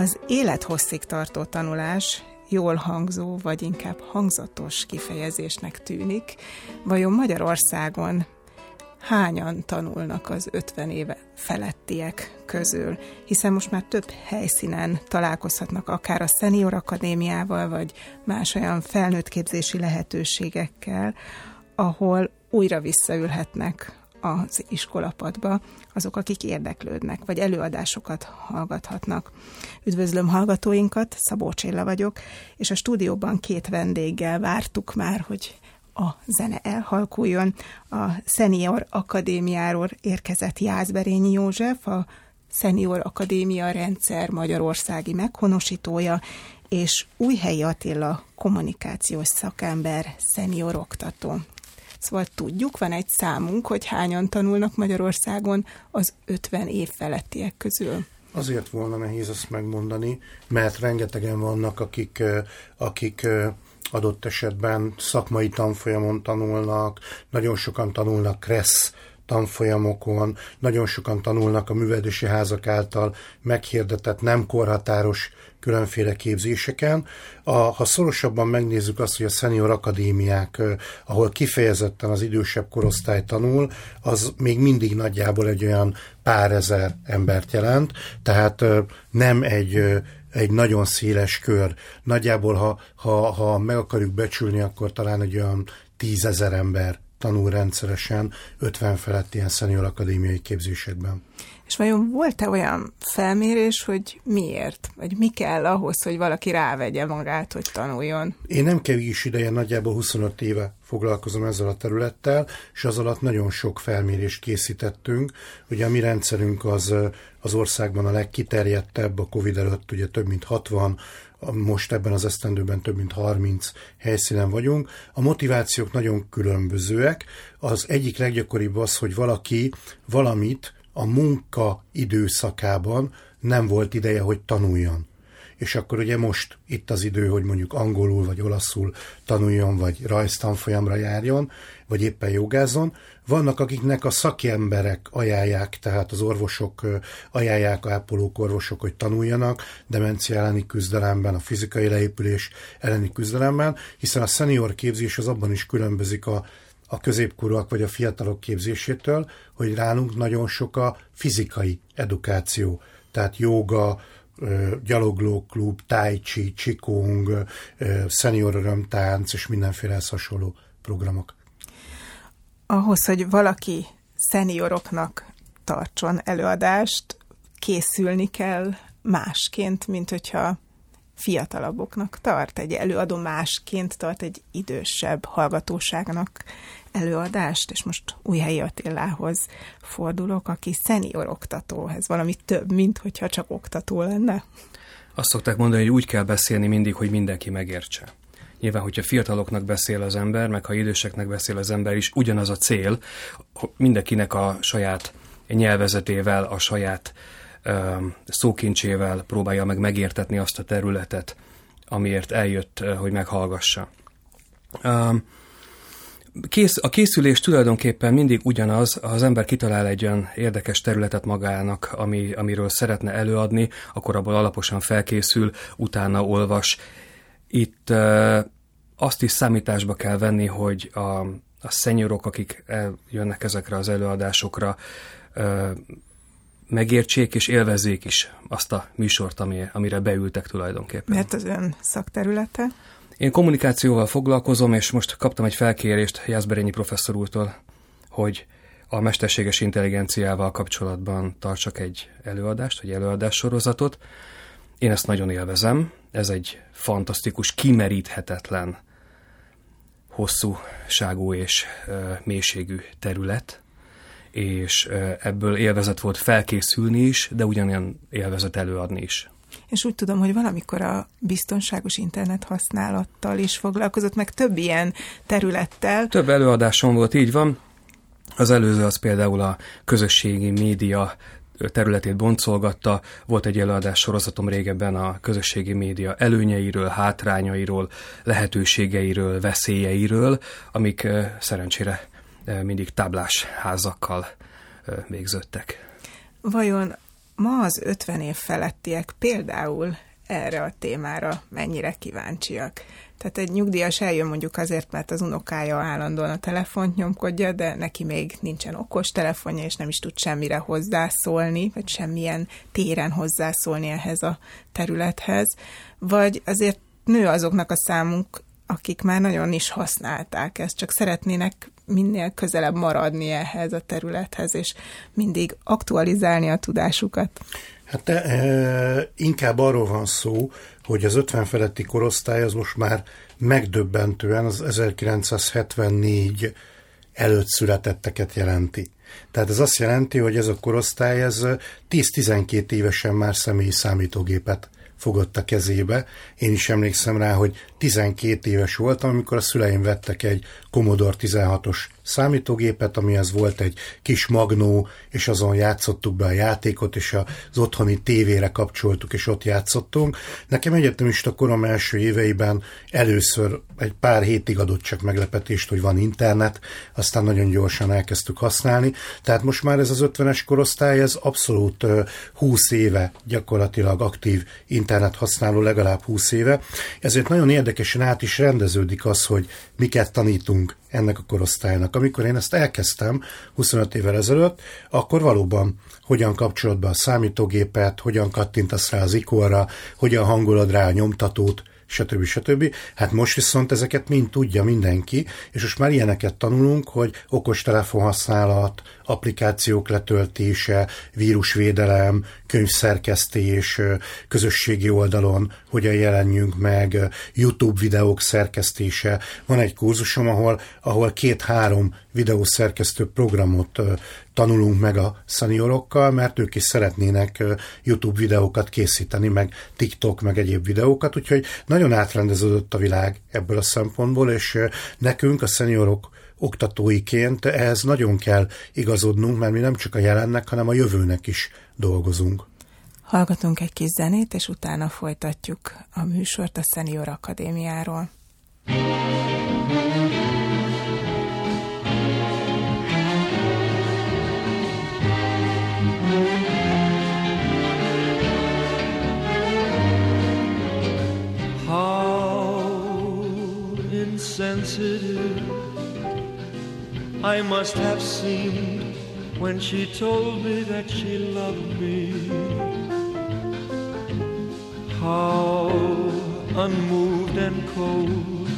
Az élethosszig tartó tanulás jól hangzó, vagy inkább hangzatos kifejezésnek tűnik. Vajon Magyarországon hányan tanulnak az 50 éve felettiek közül, hiszen most már több helyszínen találkozhatnak akár a Senior Akadémiával, vagy más olyan felnőttképzési lehetőségekkel, ahol újra visszaülhetnek az iskolapadba azok, akik érdeklődnek, vagy előadásokat hallgathatnak. Üdvözlöm hallgatóinkat, Szabó Csilla vagyok, és a stúdióban két vendéggel vártuk már, hogy a zene elhalkuljon. A Senior Akadémiáról érkezett Jászberényi József, a Senior Akadémia rendszer magyarországi meghonosítója, és Újhelyi Attila kommunikációs szakember, szenior oktató. Szóval tudjuk, van egy számunk, hogy hányan tanulnak Magyarországon az 50 év felettiek közül. Azért volna nehéz azt megmondani, mert rengetegen vannak, akik, akik adott esetben szakmai tanfolyamon tanulnak, nagyon sokan tanulnak KRESZ tanfolyamokon, nagyon sokan tanulnak a művelési házak által meghirdetett nem korhatáros különféle képzéseken. A, ha szorosabban megnézzük azt, hogy a szenior akadémiák, ahol kifejezetten az idősebb korosztály tanul, az még mindig nagyjából egy olyan pár ezer embert jelent, tehát nem egy egy nagyon széles kör. Nagyjából, ha, ha, ha meg akarjuk becsülni, akkor talán egy olyan tízezer ember tanul rendszeresen 50 felett ilyen szenior akadémiai képzésekben. És vajon volt-e olyan felmérés, hogy miért? Vagy mi kell ahhoz, hogy valaki rávegye magát, hogy tanuljon? Én nem kevés ideje, nagyjából 25 éve foglalkozom ezzel a területtel, és az alatt nagyon sok felmérést készítettünk. Ugye a mi rendszerünk az az országban a legkiterjedtebb, a Covid előtt ugye több mint 60, most ebben az esztendőben több mint 30 helyszínen vagyunk. A motivációk nagyon különbözőek. Az egyik leggyakoribb az, hogy valaki valamit a munka időszakában nem volt ideje, hogy tanuljon. És akkor ugye most itt az idő, hogy mondjuk angolul vagy olaszul tanuljon, vagy rajztanfolyamra járjon, vagy éppen jogázzon. Vannak, akiknek a szakemberek ajánlják, tehát az orvosok ajánlják, ápolók, orvosok, hogy tanuljanak demencia elleni küzdelemben, a fizikai leépülés elleni küzdelemben, hiszen a senior képzés az abban is különbözik a a középkorúak vagy a fiatalok képzésétől, hogy ránunk nagyon sok a fizikai edukáció, tehát joga, gyaloglóklub, tai chi, qigong, senior örömtánc és mindenféle hasonló programok. Ahhoz, hogy valaki szenioroknak tartson előadást, készülni kell másként, mint hogyha fiatalabboknak tart, egy előadó másként tart egy idősebb hallgatóságnak előadást, és most Újhelyi Attilához fordulok, aki szenior oktató, ez valami több, mint hogyha csak oktató lenne. Azt szokták mondani, hogy úgy kell beszélni mindig, hogy mindenki megértse. Nyilván, hogyha fiataloknak beszél az ember, meg ha időseknek beszél az ember is, ugyanaz a cél, mindenkinek a saját nyelvezetével, a saját ö, szókincsével próbálja meg megértetni azt a területet, amiért eljött, hogy meghallgassa. Ö, kész, a készülés tulajdonképpen mindig ugyanaz, az ember kitalál egy olyan érdekes területet magának, ami, amiről szeretne előadni, akkor abból alaposan felkészül, utána olvas. Itt e, azt is számításba kell venni, hogy a, a szenyorok, akik jönnek ezekre az előadásokra, megértsék és élvezzék is azt a műsort, ami, amire beültek tulajdonképpen. Mert az ön szakterülete? Én kommunikációval foglalkozom, és most kaptam egy felkérést Jászberényi professzor úrtól, hogy a mesterséges intelligenciával kapcsolatban tartsak egy előadást, vagy előadás sorozatot. Én ezt nagyon élvezem, ez egy fantasztikus, kimeríthetetlen, hosszúságú és mélységű terület, és ebből élvezet volt felkészülni is, de ugyanilyen élvezet előadni is. És úgy tudom, hogy valamikor a biztonságos internet használattal is foglalkozott, meg több ilyen területtel. Több előadásom volt, így van. Az előző az például a közösségi média területét boncolgatta. Volt egy előadás sorozatom régebben a közösségi média előnyeiről, hátrányairól, lehetőségeiről, veszélyeiről, amik szerencsére mindig táblás házakkal végződtek. Vajon ma az 50 év felettiek például erre a témára mennyire kíváncsiak? Tehát egy nyugdíjas eljön mondjuk azért, mert az unokája állandóan a telefont nyomkodja, de neki még nincsen okos telefonja, és nem is tud semmire hozzászólni, vagy semmilyen téren hozzászólni ehhez a területhez. Vagy azért nő azoknak a számunk, akik már nagyon is használták ezt, csak szeretnének minél közelebb maradni ehhez a területhez, és mindig aktualizálni a tudásukat. Hát de, e, inkább arról van szó, hogy az 50 feletti korosztály az most már megdöbbentően az 1974 előtt születetteket jelenti. Tehát ez azt jelenti, hogy ez a korosztály ez 10-12 évesen már személyi számítógépet fogott a kezébe. Én is emlékszem rá, hogy 12 éves voltam, amikor a szüleim vettek egy Commodore 16-os számítógépet, amihez volt egy kis magnó, és azon játszottuk be a játékot, és az otthoni tévére kapcsoltuk, és ott játszottunk. Nekem egyetemista korom első éveiben először egy pár hétig adott csak meglepetést, hogy van internet, aztán nagyon gyorsan elkezdtük használni. Tehát most már ez az 50-es korosztály, ez abszolút 20 éve gyakorlatilag aktív internet használó, legalább 20 éve. Ezért nagyon érdekesen át is rendeződik az, hogy miket tanítunk ennek a korosztálynak. Amikor én ezt elkezdtem 25 évvel ezelőtt, akkor valóban hogyan kapcsolod be a számítógépet, hogyan kattintasz rá az ikonra, hogyan hangolod rá a nyomtatót, stb. stb. Hát most viszont ezeket mind tudja mindenki, és most már ilyeneket tanulunk, hogy okos telefonhasználat, applikációk letöltése, vírusvédelem, könyvszerkesztés, közösségi oldalon hogyan jelenjünk meg, YouTube videók szerkesztése. Van egy kurzusom, ahol, ahol két-három videószerkesztő programot tanulunk meg a szeniorokkal, mert ők is szeretnének YouTube videókat készíteni, meg TikTok, meg egyéb videókat, úgyhogy nagyon átrendeződött a világ ebből a szempontból, és nekünk a szeniorok oktatóiként ehhez nagyon kell igazodnunk, mert mi nem csak a jelennek, hanem a jövőnek is dolgozunk. Hallgatunk egy kis zenét, és utána folytatjuk a műsort a Senior Akadémiáról. How insensitive I must have seemed when she told me that she loved me. How unmoved and cold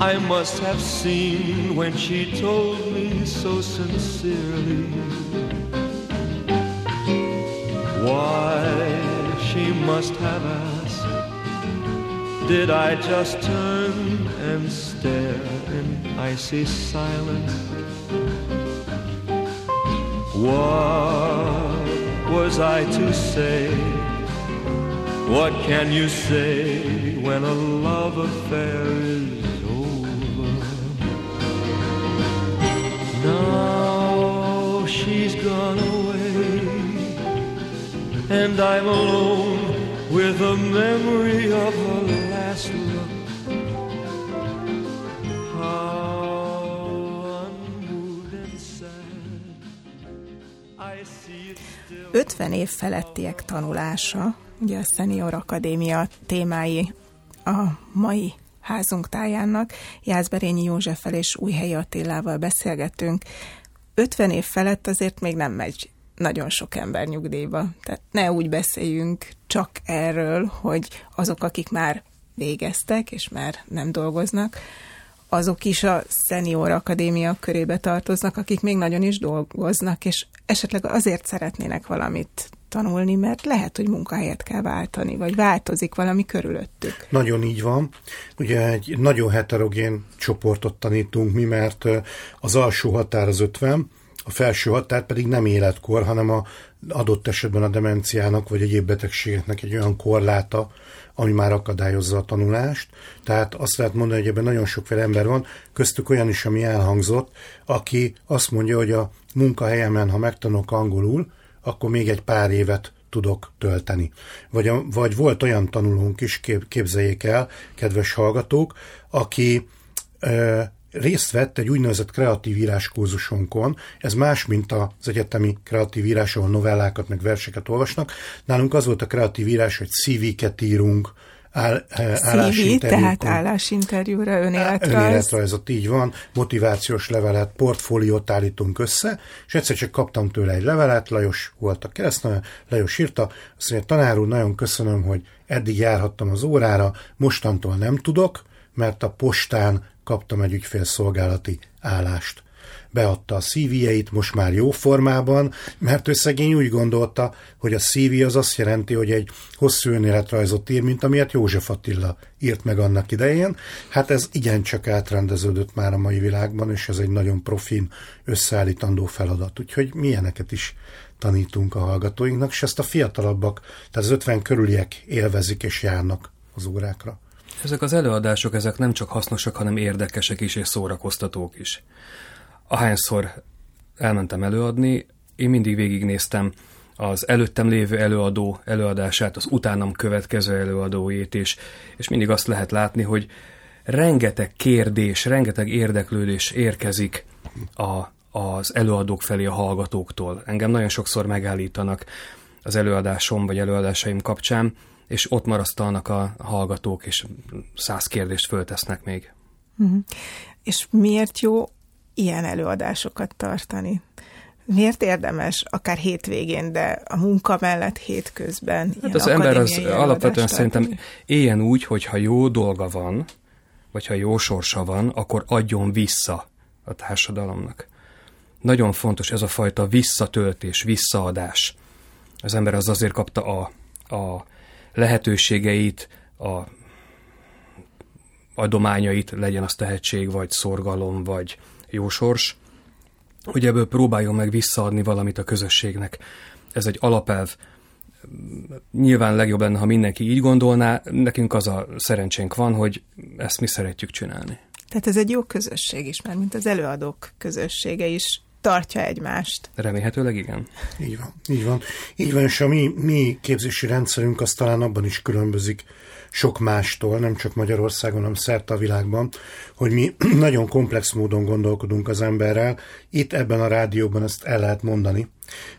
I must have seemed when she told me so sincerely. Why she must have asked, did I just turn and stare? In icy silence. What was I to say? What can you say when a love affair is over? Now she's gone away, and I'm alone with a memory of her 50 év felettiek tanulása, ugye a Senior Akadémia témái a mai házunk tájának. Jászberényi Józseffel és Újhelyi Attilával beszélgettünk. 50 év felett azért még nem megy nagyon sok ember nyugdíjba. Tehát ne úgy beszéljünk csak erről, hogy azok, akik már végeztek, és már nem dolgoznak, azok is a Senior Akadémia körébe tartoznak, akik még nagyon is dolgoznak, és esetleg azért szeretnének valamit tanulni, mert lehet, hogy munkahelyet kell váltani, vagy változik valami körülöttük. Nagyon így van. Ugye egy nagyon heterogén csoportot tanítunk mi, mert az alsó határ az 50, a felső határ pedig nem életkor, hanem a adott esetben a demenciának vagy egyéb betegségeknek egy olyan korláta, ami már akadályozza a tanulást. Tehát azt lehet mondani, hogy ebben nagyon sokféle ember van, köztük olyan is, ami elhangzott, aki azt mondja, hogy a munkahelyemen, ha megtanulok angolul, akkor még egy pár évet tudok tölteni. Vagy, vagy volt olyan tanulónk is, kép, képzeljék el, kedves hallgatók, aki részt vett egy úgynevezett kreatív íráskurzusonkon. Ez más, mint az egyetemi kreatív írás, ahol novellákat, meg verseket olvasnak. Nálunk az volt a kreatív írás, hogy CV-ket írunk, áll, eh, CV, tehát állásinterjúra, önéletrajz. Önéletrajzot, így van, motivációs levelet, portfóliót állítunk össze, és egyszer csak kaptam tőle egy levelet, Lajos volt a keresztneve, Lajos írta, azt mondja, tanár úr, nagyon köszönöm, hogy eddig járhattam az órára, mostantól nem tudok, mert a postán kaptam egy ügyfélszolgálati állást. Beadta a CV-jeit most már jó formában, mert ő szegény úgy gondolta, hogy a CV az azt jelenti, hogy egy hosszú önéletrajzot ír, mint amilyet József Attila írt meg annak idején. Hát ez igencsak átrendeződött már a mai világban, és ez egy nagyon profin összeállítandó feladat. Úgyhogy milyeneket is tanítunk a hallgatóinknak, és ezt a fiatalabbak, tehát az 50 körüliek élvezik és járnak az órákra. Ezek az előadások, ezek nem csak hasznosak, hanem érdekesek is és szórakoztatók is. Ahányszor elmentem előadni, én mindig végignéztem az előttem lévő előadó előadását, az utánam következő előadóét is, és mindig azt lehet látni, hogy rengeteg kérdés, rengeteg érdeklődés érkezik a, az előadók felé a hallgatóktól. Engem nagyon sokszor megállítanak az előadásom vagy előadásaim kapcsán, és ott marasztalnak a hallgatók, és száz kérdést föltesznek még. Uh-huh. És miért jó ilyen előadásokat tartani? Miért érdemes akár hétvégén, de a munka mellett hétközben? Hát az ember az alapvetően szerintem éljen úgy, hogy ha jó dolga van, vagy ha jó sorsa van, akkor adjon vissza a társadalomnak. Nagyon fontos ez a fajta visszatöltés, visszaadás. Az ember az azért kapta a, a lehetőségeit, a adományait, legyen az tehetség, vagy szorgalom, vagy jósors, hogy ebből próbáljon meg visszaadni valamit a közösségnek. Ez egy alapelv. Nyilván legjobb lenne, ha mindenki így gondolná, nekünk az a szerencsénk van, hogy ezt mi szeretjük csinálni. Tehát ez egy jó közösség is, mert mint az előadók közössége is tartja egymást. Remélhetőleg igen. Így van, így van. Így van, és a mi, mi képzési rendszerünk az talán abban is különbözik sok mástól, nem csak Magyarországon, hanem szerte a világban, hogy mi nagyon komplex módon gondolkodunk az emberrel. Itt ebben a rádióban ezt el lehet mondani,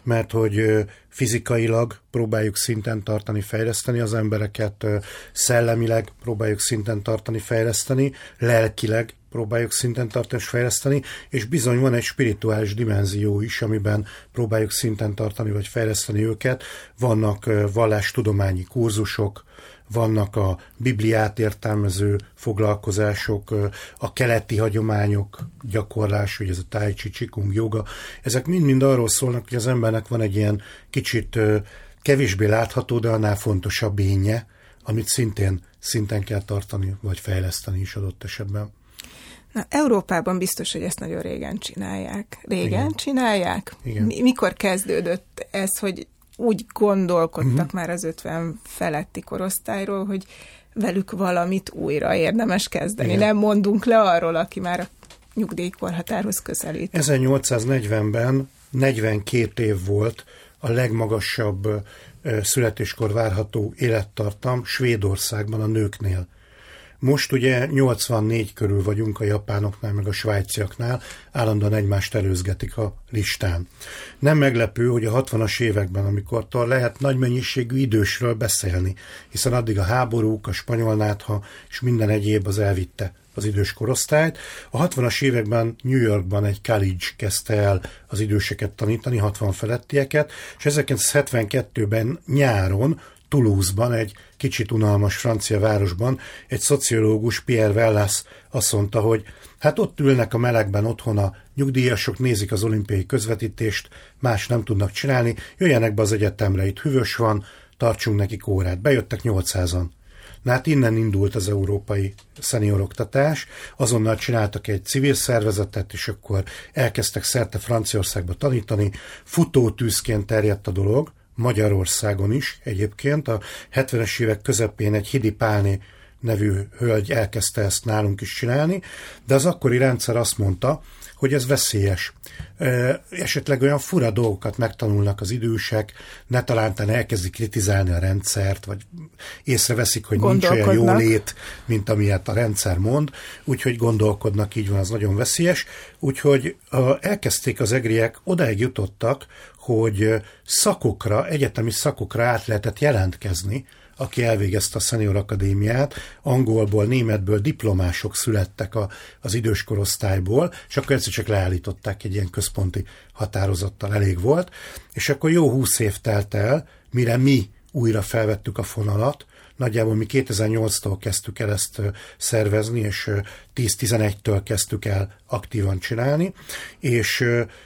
mert hogy fizikailag próbáljuk szinten tartani, fejleszteni az embereket, szellemileg próbáljuk szinten tartani, fejleszteni, lelkileg próbáljuk szinten tartani és fejleszteni, és bizony van egy spirituális dimenzió is, amiben próbáljuk szinten tartani vagy fejleszteni őket. Vannak vallástudományi kurzusok, vannak a Bibliát értelmező foglalkozások, a keleti hagyományok gyakorlás, hogy ez a Tai Chi, Qigong, joga, ezek mind-mind arról szólnak, hogy az embernek van egy ilyen kicsit kevésbé látható, de annál fontosabb énje, amit szintén szinten kell tartani, vagy fejleszteni is adott esetben. Na, Európában biztos, hogy ezt nagyon régen csinálják. Régen Igen. csinálják? Igen. Mikor kezdődött ez, hogy úgy gondolkodtak uh-huh. már az 50 feletti korosztályról, hogy velük valamit újra érdemes kezdeni. Igen. Nem mondunk le arról, aki már a nyugdíjkorhatárhoz közelít. 1840-ben 42 év volt a legmagasabb születéskor várható élettartam Svédországban a nőknél Most ugye 84 körül vagyunk a japánoknál, meg a svájciaknál, állandóan egymást előzgetik a listán. Nem meglepő, hogy a 60-as években, amikor lehet nagy mennyiségű idősről beszélni, hiszen addig a háborúk, a spanyol nátha és minden egyéb az elvitte az idős korosztályt. A 60-as években New Yorkban egy college kezdte el az időseket tanítani, 60 felettieket, és 1972-ben nyáron Toulouse-ban, egy kicsit unalmas francia városban, egy szociológus, Pierre Vellas azt mondta, hogy hát ott ülnek a melegben otthon a nyugdíjasok, nézik az olimpiai közvetítést, más nem tudnak csinálni, jöjjenek be az egyetemre, itt hűvös van, tartsunk nekik órát. Bejöttek 800-an. Na hát innen indult az európai szenioroktatás, azonnal csináltak egy civil szervezetet, és akkor elkezdtek szerte Franciaországba tanítani, futótűzként terjedt a dolog, Magyarországon is egyébként. A 70-es évek közepén egy Hidi Pálni nevű hölgy elkezdte ezt nálunk is csinálni, de az akkori rendszer azt mondta, hogy ez veszélyes. Esetleg olyan fura dolgokat megtanulnak az idősek, ne talántán elkezdik kritizálni a rendszert, vagy észreveszik, hogy nincs olyan jólét, mint amilyet a rendszer mond, úgyhogy gondolkodnak, így van, az nagyon veszélyes. Úgyhogy elkezdték az egriek, odáig jutottak, hogy szakokra, egyetemi szakokra át lehetett jelentkezni, aki elvégezte a Senior Akadémiát, angolból, németből diplomások születtek a, az idős korosztályból, és akkor egyszer csak leállították egy ilyen központi határozattal, elég volt, és akkor jó húsz év telt el, mire mi újra felvettük a fonalat, Nagyjából mi 2008-tól kezdtük el ezt szervezni, és 10-11-től kezdtük el aktívan csinálni, és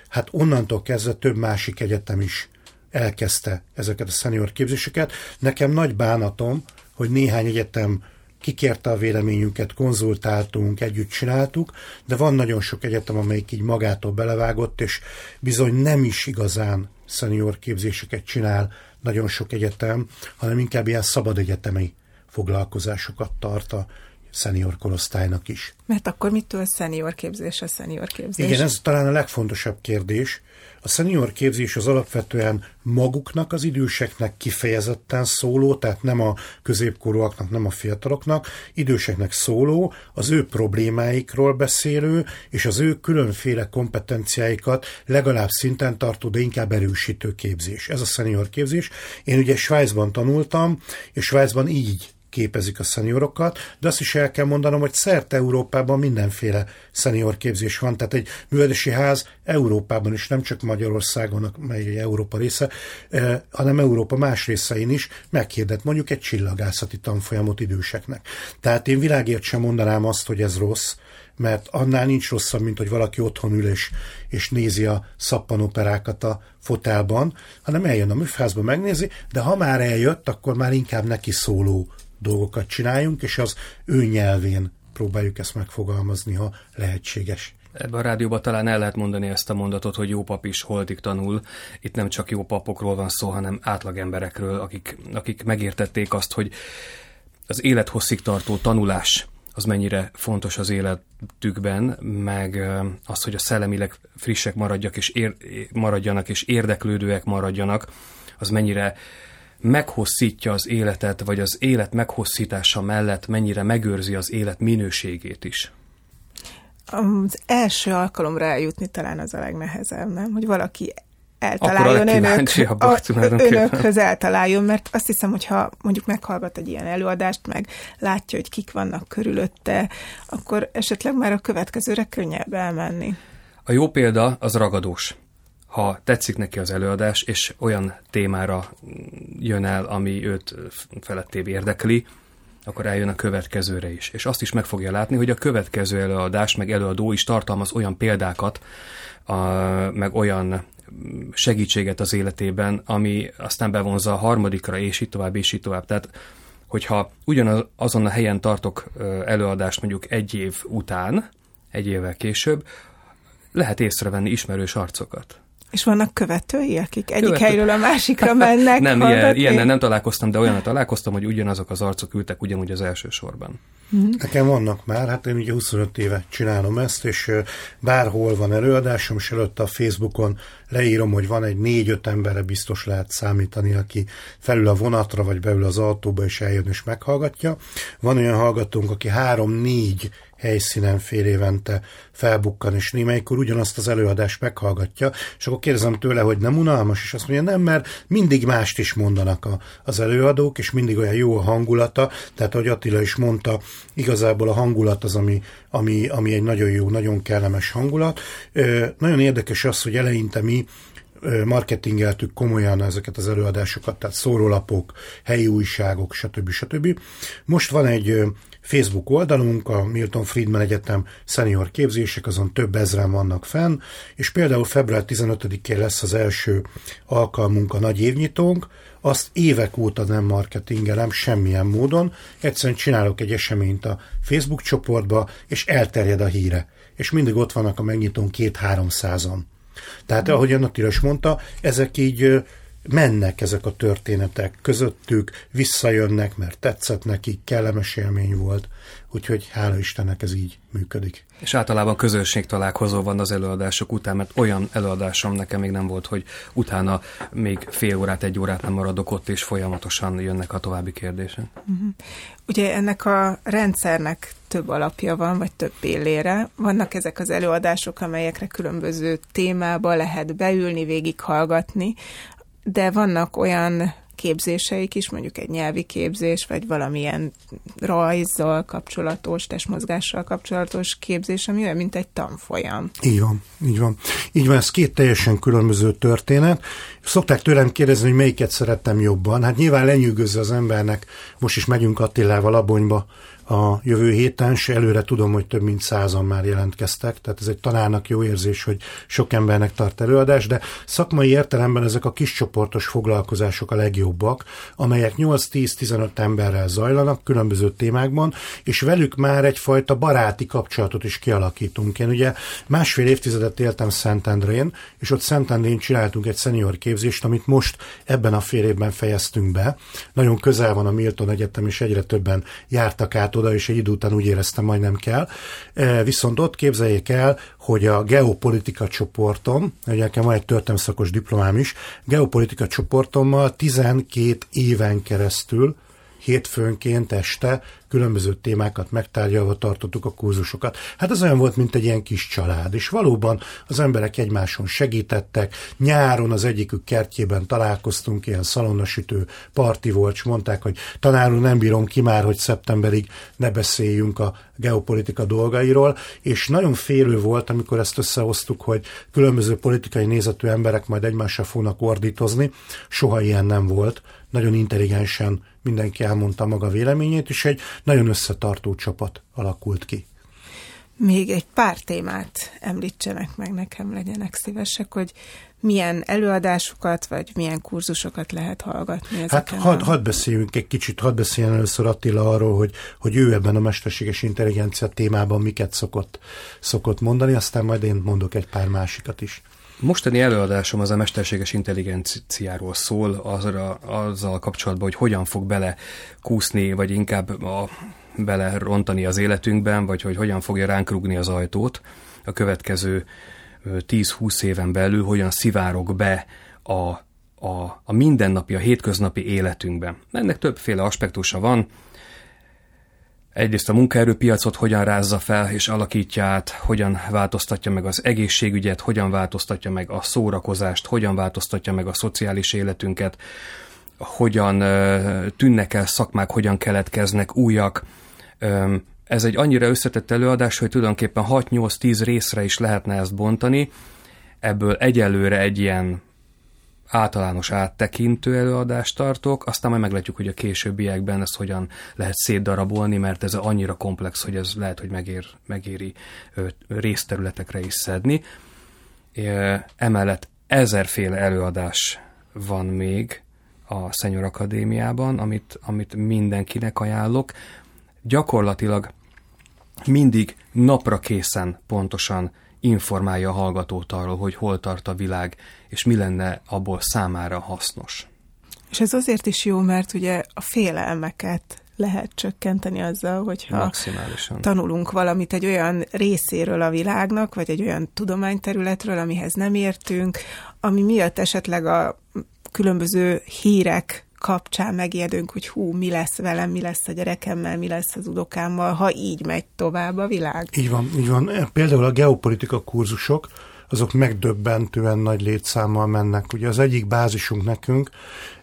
hát onnantól kezdve több másik egyetem is elkezdte ezeket a senior képzéseket. Nekem nagy bánatom, hogy néhány egyetem kikérte a véleményünket, konzultáltunk, együtt csináltuk, de van nagyon sok egyetem, amelyik így magától belevágott, és bizony nem is igazán senior képzéseket csinál nagyon sok egyetem, hanem inkább ilyen szabad egyetemi foglalkozásokat tart a szenior korosztálynak is. Mert akkor mitől szenior képzés a szenior képzés? Igen, ez talán a legfontosabb kérdés, a senior képzés az alapvetően maguknak, az időseknek kifejezetten szóló, tehát nem a középkorúaknak, nem a fiataloknak, időseknek szóló, az ő problémáikról beszélő, és az ő különféle kompetenciáikat legalább szinten tartó, de inkább erősítő képzés. Ez a senior képzés. Én ugye Svájcban tanultam, és Svájcban így képezik a szeniorokat, de azt is el kell mondanom, hogy szerte Európában mindenféle szenior képzés van, tehát egy művelési ház Európában is, nem csak Magyarországon, mely egy Európa része, eh, hanem Európa más részein is meghirdet mondjuk egy csillagászati tanfolyamot időseknek. Tehát én világért sem mondanám azt, hogy ez rossz, mert annál nincs rosszabb, mint hogy valaki otthon ül és, és nézi a szappanoperákat a fotelban, hanem eljön a műfázba, megnézi, de ha már eljött, akkor már inkább neki szóló dolgokat csináljunk, és az ő nyelvén próbáljuk ezt megfogalmazni, ha lehetséges. Ebben a rádióban talán el lehet mondani ezt a mondatot, hogy jó pap is holtig tanul. Itt nem csak jó papokról van szó, hanem átlagemberekről, akik, akik megértették azt, hogy az élethosszig tartó tanulás az mennyire fontos az életükben, meg az, hogy a szellemileg frissek maradjak és ér, maradjanak, és érdeklődőek maradjanak, az mennyire meghosszítja az életet, vagy az élet meghosszítása mellett mennyire megőrzi az élet minőségét is? Az első alkalomra eljutni talán az a legnehezebb, nem? Hogy valaki eltaláljon önök, a, önökhöz eltaláljon, mert azt hiszem, hogy ha mondjuk meghallgat egy ilyen előadást, meg látja, hogy kik vannak körülötte, akkor esetleg már a következőre könnyebb elmenni. A jó példa az ragadós ha tetszik neki az előadás, és olyan témára jön el, ami őt felettébb érdekli, akkor eljön a következőre is. És azt is meg fogja látni, hogy a következő előadás, meg előadó is tartalmaz olyan példákat, a, meg olyan segítséget az életében, ami aztán bevonza a harmadikra, és így tovább, és így tovább. Tehát, hogyha ugyanazon a helyen tartok előadást mondjuk egy év után, egy évvel később, lehet észrevenni ismerős arcokat És vannak követői, akik egyik Követő... helyről a másikra mennek? nem, ilyen, ilyen nem találkoztam, de olyan találkoztam, hogy ugyanazok az arcok ültek ugyanúgy az első sorban. Mm-hmm. Nekem vannak már, hát én ugye 25 éve csinálom ezt, és bárhol van előadásom, és előtte a Facebookon leírom, hogy van egy négy-öt emberre biztos lehet számítani, aki felül a vonatra, vagy beül az autóba, és eljön és meghallgatja. Van olyan hallgatónk, aki három-négy helyszínen fél évente felbukkan, és némelykor ugyanazt az előadást meghallgatja, és akkor kérdezem tőle, hogy nem unalmas, és azt mondja, nem, mert mindig mást is mondanak a, az előadók, és mindig olyan jó a hangulata, tehát ahogy Attila is mondta, igazából a hangulat az, ami, ami, ami egy nagyon jó, nagyon kellemes hangulat. Ö, nagyon érdekes az, hogy eleinte mi marketingeltük komolyan ezeket az előadásokat, tehát szórólapok, helyi újságok, stb. stb. Most van egy Facebook oldalunk, a Milton Friedman Egyetem senior képzések, azon több ezren vannak fenn, és például február 15-én lesz az első alkalmunk a nagy évnyitónk, azt évek óta nem marketingelem semmilyen módon, egyszerűen csinálok egy eseményt a Facebook csoportba, és elterjed a híre. És mindig ott vannak a megnyitón két-háromszázan. Tehát, ahogy Attila is mondta, ezek így mennek ezek a történetek közöttük, visszajönnek, mert tetszett nekik, kellemes élmény volt, úgyhogy hála Istennek ez így működik. És általában közösség találkozó van az előadások után, mert olyan előadásom nekem még nem volt, hogy utána még fél órát, egy órát nem maradok ott, és folyamatosan jönnek a további kérdések. Uh-huh. Ugye ennek a rendszernek több alapja van, vagy több pillére. Vannak ezek az előadások, amelyekre különböző témába lehet beülni, végighallgatni, de vannak olyan képzéseik is, mondjuk egy nyelvi képzés, vagy valamilyen rajzzal kapcsolatos, testmozgással kapcsolatos képzés, ami olyan, mint egy tanfolyam. Így van, így van. Így van, ez két teljesen különböző történet. Szokták tőlem kérdezni, hogy melyiket szerettem jobban. Hát nyilván lenyűgöző az embernek, most is megyünk Attilával Abonyba, a jövő héten, és előre tudom, hogy több mint százan már jelentkeztek, tehát ez egy tanárnak jó érzés, hogy sok embernek tart előadás, de szakmai értelemben ezek a kis csoportos foglalkozások a legjobbak, amelyek 8-10-15 emberrel zajlanak különböző témákban, és velük már egyfajta baráti kapcsolatot is kialakítunk. Én ugye másfél évtizedet éltem Szentendrén, és ott Szentendrén csináltunk egy szenior képzést, amit most ebben a fél évben fejeztünk be. Nagyon közel van a Milton Egyetem, és egyre többen jártak át át oda, és egy idő után úgy éreztem, majd nem kell. E, viszont ott képzeljék el, hogy a geopolitika csoportom, ugye nekem van egy történelmi diplomám is, geopolitika csoportommal 12 éven keresztül hétfőnként este különböző témákat megtárgyalva tartottuk a kurzusokat. Hát ez olyan volt, mint egy ilyen kis család, és valóban az emberek egymáson segítettek. Nyáron az egyikük kertjében találkoztunk, ilyen szalonnasütő parti volt, és mondták, hogy tanár nem bírom ki már, hogy szeptemberig ne beszéljünk a geopolitika dolgairól, és nagyon félő volt, amikor ezt összehoztuk, hogy különböző politikai nézetű emberek majd egymással fognak ordítozni. Soha ilyen nem volt. Nagyon intelligensen mindenki elmondta maga véleményét, és egy nagyon összetartó csapat alakult ki. Még egy pár témát említsenek meg nekem, legyenek szívesek, hogy milyen előadásokat, vagy milyen kurzusokat lehet hallgatni Hát hadd had beszéljünk egy kicsit, hadd beszéljen először Attila arról, hogy, hogy ő ebben a mesterséges intelligencia témában miket szokott, szokott mondani, aztán majd én mondok egy pár másikat is. Mostani előadásom az a mesterséges intelligenciáról szól, azra, azzal kapcsolatban, hogy hogyan fog bele kúszni, vagy inkább a, bele rontani az életünkben, vagy hogy hogyan fogja ránk rúgni az ajtót a következő 10-20 éven belül, hogyan szivárog be a, a, a mindennapi, a hétköznapi életünkben. Ennek többféle aspektusa van, egyrészt a munkaerőpiacot hogyan rázza fel és alakítja át, hogyan változtatja meg az egészségügyet, hogyan változtatja meg a szórakozást, hogyan változtatja meg a szociális életünket, hogyan tűnnek el szakmák, hogyan keletkeznek újak. Ez egy annyira összetett előadás, hogy tulajdonképpen 6-8-10 részre is lehetne ezt bontani, ebből egyelőre egy ilyen általános áttekintő előadást tartok, aztán majd meglátjuk, hogy a későbbiekben ezt hogyan lehet szétdarabolni, mert ez annyira komplex, hogy ez lehet, hogy megér, megéri részterületekre is szedni. Emellett ezerféle előadás van még a Szenyor Akadémiában, amit, amit mindenkinek ajánlok. Gyakorlatilag mindig napra készen pontosan informálja a hallgatót arról, hogy hol tart a világ, és mi lenne abból számára hasznos. És ez azért is jó, mert ugye a félelmeket lehet csökkenteni azzal, hogyha tanulunk valamit egy olyan részéről a világnak, vagy egy olyan tudományterületről, amihez nem értünk, ami miatt esetleg a különböző hírek kapcsán megijedünk, hogy hú, mi lesz velem, mi lesz a gyerekemmel, mi lesz az udokámmal, ha így megy tovább a világ. Így van, így van. Például a geopolitika kurzusok, azok megdöbbentően nagy létszámmal mennek. Ugye az egyik bázisunk nekünk,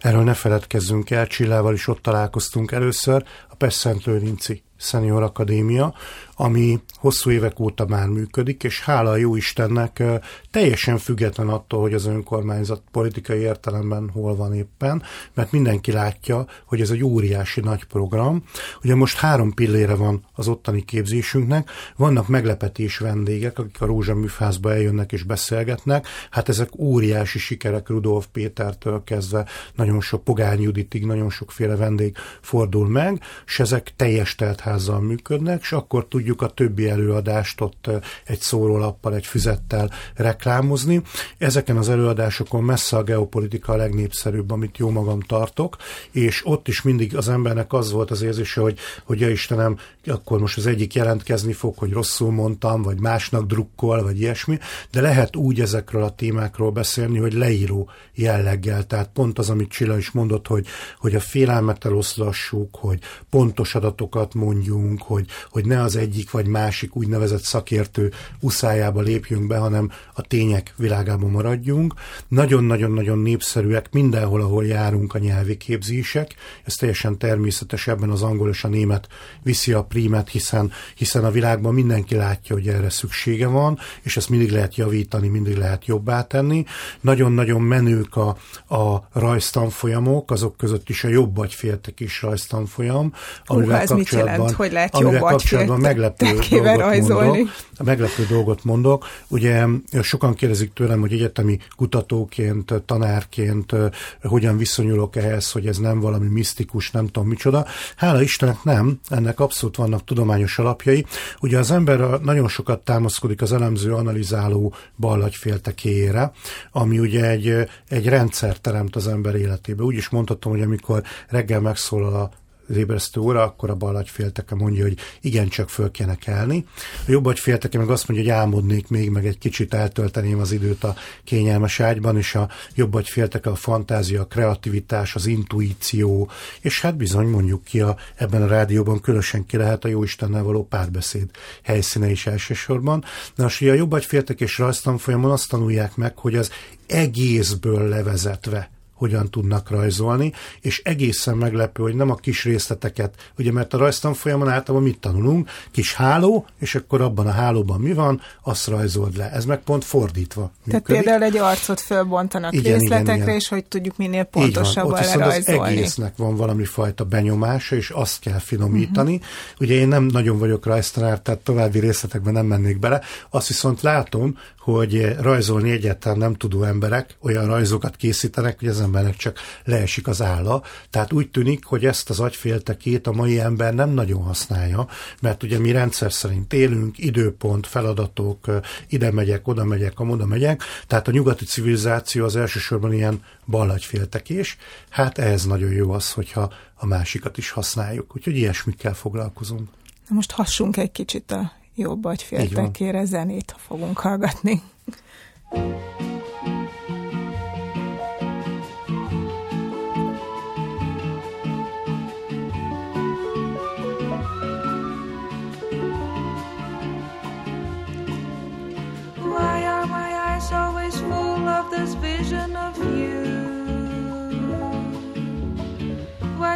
erről ne feledkezzünk el, Csillával is ott találkoztunk először, a Pest Lőrinci Senior Akadémia, ami hosszú évek óta már működik, és hála a jó Istennek teljesen független attól, hogy az önkormányzat politikai értelemben hol van éppen, mert mindenki látja, hogy ez egy óriási nagy program. Ugye most három pillére van az ottani képzésünknek, vannak meglepetés vendégek, akik a Rózsa műfázba eljönnek és beszélgetnek, hát ezek óriási sikerek Rudolf Pétertől kezdve. Nagyon sok Pogány Juditig, nagyon sokféle vendég fordul meg, és ezek teljes teltházzal működnek, és akkor tudjuk tudjuk a többi előadást ott egy szórólappal, egy füzettel reklámozni. Ezeken az előadásokon messze a geopolitika a legnépszerűbb, amit jó magam tartok, és ott is mindig az embernek az volt az érzése, hogy, hogy ja Istenem, akkor most az egyik jelentkezni fog, hogy rosszul mondtam, vagy másnak drukkol, vagy ilyesmi, de lehet úgy ezekről a témákról beszélni, hogy leíró jelleggel, tehát pont az, amit Csilla is mondott, hogy, hogy a félelmet eloszlassuk, hogy pontos adatokat mondjunk, hogy, hogy ne az egyik egyik vagy másik úgynevezett szakértő uszájába lépjünk be, hanem a tények világában maradjunk. Nagyon-nagyon-nagyon népszerűek mindenhol, ahol járunk a nyelvi képzések. Ez teljesen természetes, ebben az angol és a német viszi a prímet, hiszen, hiszen a világban mindenki látja, hogy erre szüksége van, és ezt mindig lehet javítani, mindig lehet jobbá tenni. Nagyon-nagyon menők a, a rajztanfolyamok, azok között is a jobb agyféltek is rajztanfolyam, amivel Hú, kapcsolatban, jelent, hogy lehet amivel kapcsolatban meglepő dolgot rajzolni. mondok. Meglepő dolgot mondok. Ugye sokan kérdezik tőlem, hogy egyetemi kutatóként, tanárként hogyan viszonyulok ehhez, hogy ez nem valami misztikus, nem tudom micsoda. Hála Istennek nem, ennek abszolút vannak tudományos alapjai. Ugye az ember nagyon sokat támaszkodik az elemző, analizáló ballagyféltekéjére, ami ugye egy, egy rendszer teremt az ember életébe. Úgy is mondhatom, hogy amikor reggel megszólal a az ébresztő óra, akkor a bal agyfélteke mondja, hogy igen, csak föl kéne kelni. A jobb agyfélteke meg azt mondja, hogy álmodnék még, meg egy kicsit eltölteném az időt a kényelmes ágyban, és a jobb agyfélteke a fantázia, a kreativitás, az intuíció, és hát bizony mondjuk ki a, ebben a rádióban különösen ki lehet a Jóistennel való párbeszéd helyszíne is elsősorban. Na, és a jobb agyféltek és rajztanfolyamon azt tanulják meg, hogy az egészből levezetve hogyan tudnak rajzolni, és egészen meglepő, hogy nem a kis részleteket, ugye mert a rajztanfolyamon általában mit tanulunk? Kis háló, és akkor abban a hálóban mi van, azt rajzold le. Ez meg pont fordítva Tehát például egy arcot fölbontanak igen, részletekre, igen, igen. és hogy tudjuk minél pontosabban lerajzolni. az egésznek van valami fajta benyomása, és azt kell finomítani. Uh-huh. Ugye én nem nagyon vagyok rajztanár, tehát további részletekben nem mennék bele. Azt viszont látom, hogy rajzolni egyáltalán nem tudó emberek olyan rajzokat készítenek, hogy az embernek csak leesik az álla. Tehát úgy tűnik, hogy ezt az agyféltekét a mai ember nem nagyon használja, mert ugye mi rendszer szerint élünk, időpont, feladatok, ide megyek, oda megyek, amoda megyek, tehát a nyugati civilizáció az elsősorban ilyen ballagyféltekés, hát ehhez nagyon jó az, hogyha a másikat is használjuk. Úgyhogy ilyesmikkel foglalkozunk. Most hassunk egy kicsit a jobb agyfértekére zenét fogunk hallgatni.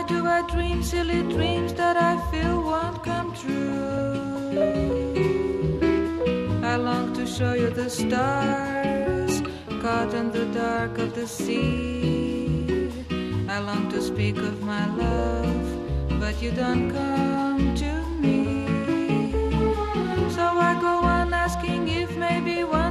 do I dream silly dreams that I feel won't come true? I long to show you the stars caught in the dark of the sea. I long to speak of my love, but you don't come to me. So I go on asking if maybe one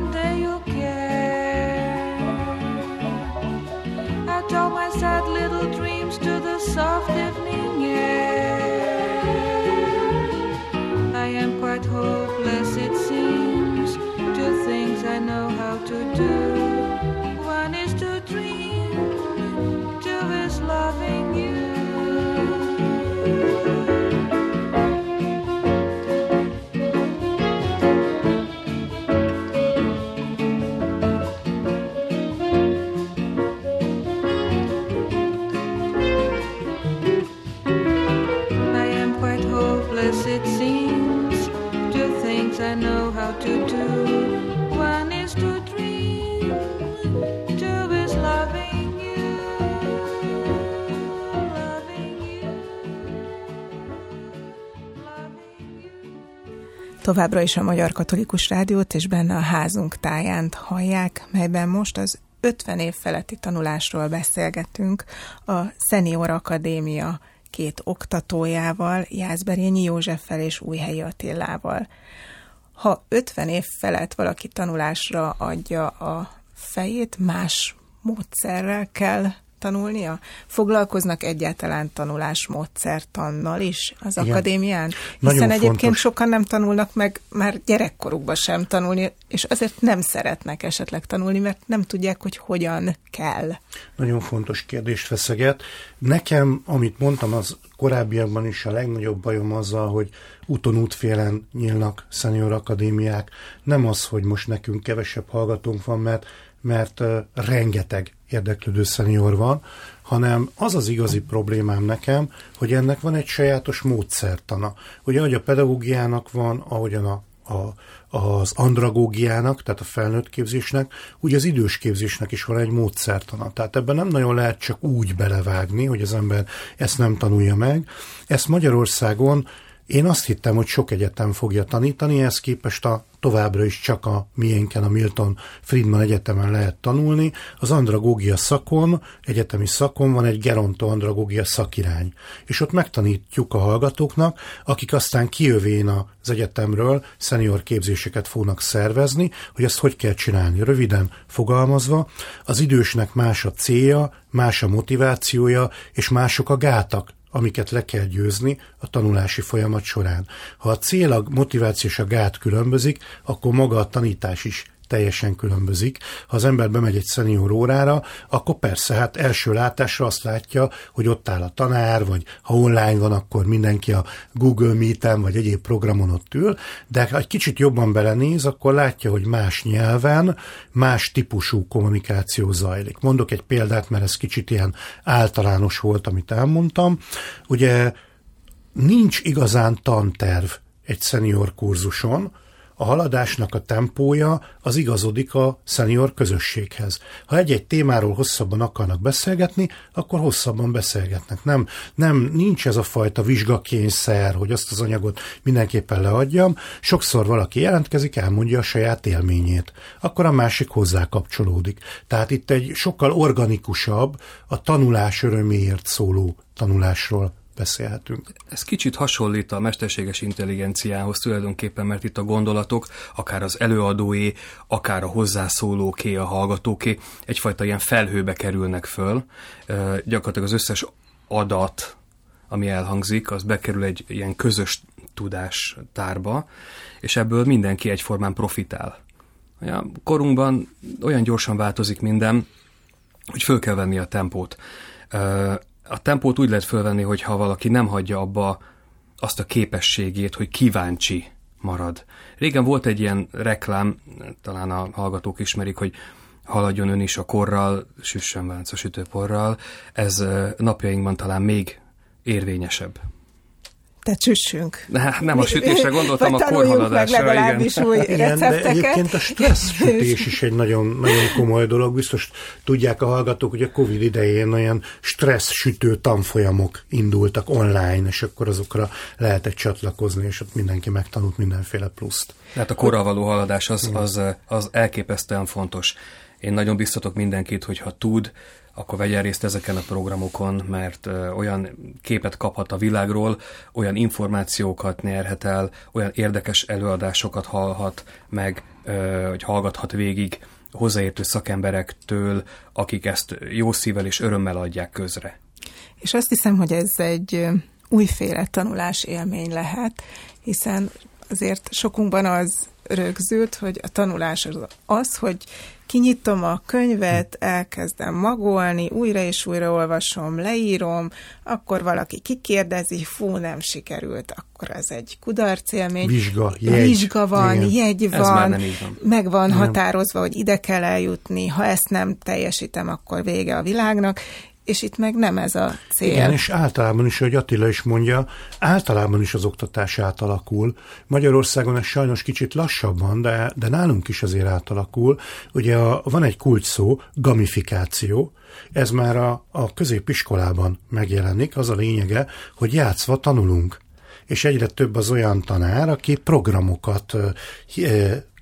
Továbbra is a Magyar Katolikus Rádiót és benne a házunk táján hallják, melyben most az 50 év feletti tanulásról beszélgetünk a Senior Akadémia két oktatójával, Jászberényi Józseffel és Újhelyi Attillával. Ha 50 év felett valaki tanulásra adja a fejét, más módszerrel kell tanulnia? Foglalkoznak egyáltalán tanulásmódszertannal is az Igen. akadémián? Nagyon Hiszen egyébként fontos. sokan nem tanulnak meg már gyerekkorukban sem tanulni, és azért nem szeretnek esetleg tanulni, mert nem tudják, hogy hogyan kell. Nagyon fontos kérdést feszeget. Nekem, amit mondtam, az korábbiakban is a legnagyobb bajom azzal, hogy úton útfélen nyílnak szenior akadémiák. Nem az, hogy most nekünk kevesebb hallgatónk van, mert, mert rengeteg érdeklődő szenior van, hanem az az igazi problémám nekem, hogy ennek van egy sajátos módszertana. Ugye, ahogy a pedagógiának van, ahogyan a, a, az andragógiának, tehát a felnőtt képzésnek, úgy az idős képzésnek is van egy módszertana. Tehát ebben nem nagyon lehet csak úgy belevágni, hogy az ember ezt nem tanulja meg. Ezt Magyarországon én azt hittem, hogy sok egyetem fogja tanítani, ehhez képest a továbbra is csak a miénken, a Milton Friedman Egyetemen lehet tanulni. Az andragógia szakon, egyetemi szakon van egy geronto andragógia szakirány. És ott megtanítjuk a hallgatóknak, akik aztán kijövén az egyetemről szenior képzéseket fognak szervezni, hogy ezt hogy kell csinálni. Röviden fogalmazva, az idősnek más a célja, más a motivációja, és mások a gátak, amiket le kell győzni a tanulási folyamat során. Ha a cél, a motiváció és a gát különbözik, akkor maga a tanítás is teljesen különbözik. Ha az ember bemegy egy szenior órára, akkor persze, hát első látásra azt látja, hogy ott áll a tanár, vagy ha online van, akkor mindenki a Google Meet-en, vagy egyéb programon ott ül, de ha egy kicsit jobban belenéz, akkor látja, hogy más nyelven, más típusú kommunikáció zajlik. Mondok egy példát, mert ez kicsit ilyen általános volt, amit elmondtam. Ugye nincs igazán tanterv egy szenior kurzuson, a haladásnak a tempója az igazodik a szenior közösséghez. Ha egy-egy témáról hosszabban akarnak beszélgetni, akkor hosszabban beszélgetnek. Nem, nem nincs ez a fajta vizsgakényszer, hogy azt az anyagot mindenképpen leadjam. Sokszor valaki jelentkezik, elmondja a saját élményét. Akkor a másik hozzá kapcsolódik. Tehát itt egy sokkal organikusabb, a tanulás öröméért szóló tanulásról beszélhetünk. Ez kicsit hasonlít a mesterséges intelligenciához tulajdonképpen, mert itt a gondolatok, akár az előadóé, akár a hozzászólóké, a hallgatóké, egyfajta ilyen felhőbe kerülnek föl. Gyakorlatilag az összes adat, ami elhangzik, az bekerül egy ilyen közös tudás tárba, és ebből mindenki egyformán profitál. A korunkban olyan gyorsan változik minden, hogy föl kell venni a tempót. A tempót úgy lehet fölvenni, hogy ha valaki nem hagyja abba azt a képességét, hogy kíváncsi marad. Régen volt egy ilyen reklám, talán a hallgatók ismerik, hogy haladjon ön is a korral, süssön vánc a sütőporral. Ez napjainkban talán még érvényesebb. Tehát csüssünk. Ne, nem a sütésre gondoltam, Vagy a korhaladásra. meg legalábbis igen. új Igen, de recepteket. egyébként a stressz sütés is egy nagyon, nagyon komoly dolog. Biztos tudják a hallgatók, hogy a Covid idején olyan stressz sütő tanfolyamok indultak online, és akkor azokra lehetett csatlakozni, és ott mindenki megtanult mindenféle pluszt. Tehát a korral való haladás az, az, az elképesztően fontos. Én nagyon biztatok mindenkit, hogy ha tud, akkor vegyen részt ezeken a programokon, mert olyan képet kaphat a világról, olyan információkat nyerhet el, olyan érdekes előadásokat hallhat meg, hogy hallgathat végig hozzáértő szakemberektől, akik ezt jó szívvel és örömmel adják közre. És azt hiszem, hogy ez egy újféle tanulás élmény lehet, hiszen azért sokunkban az rögzült, hogy a tanulás az, az hogy kinyitom a könyvet, elkezdem magolni, újra és újra olvasom, leírom, akkor valaki kikérdezi, fú, nem sikerült, akkor ez egy kudarcélmény. Vizsga, jegy. Vizsga van, Igen. jegy Ez van, már nem így van. meg van Nem. határozva, hogy ide kell eljutni, ha ezt nem teljesítem, akkor vége a világnak, és itt meg nem ez a cél. Igen, és általában is, hogy Attila is mondja, általában is az oktatás átalakul. Magyarországon ez sajnos kicsit lassabban, de, de nálunk is azért átalakul. Ugye a, van egy kulcs szó, gamifikáció, ez már a, a középiskolában megjelenik, az a lényege, hogy játszva tanulunk. És egyre több az olyan tanár, aki programokat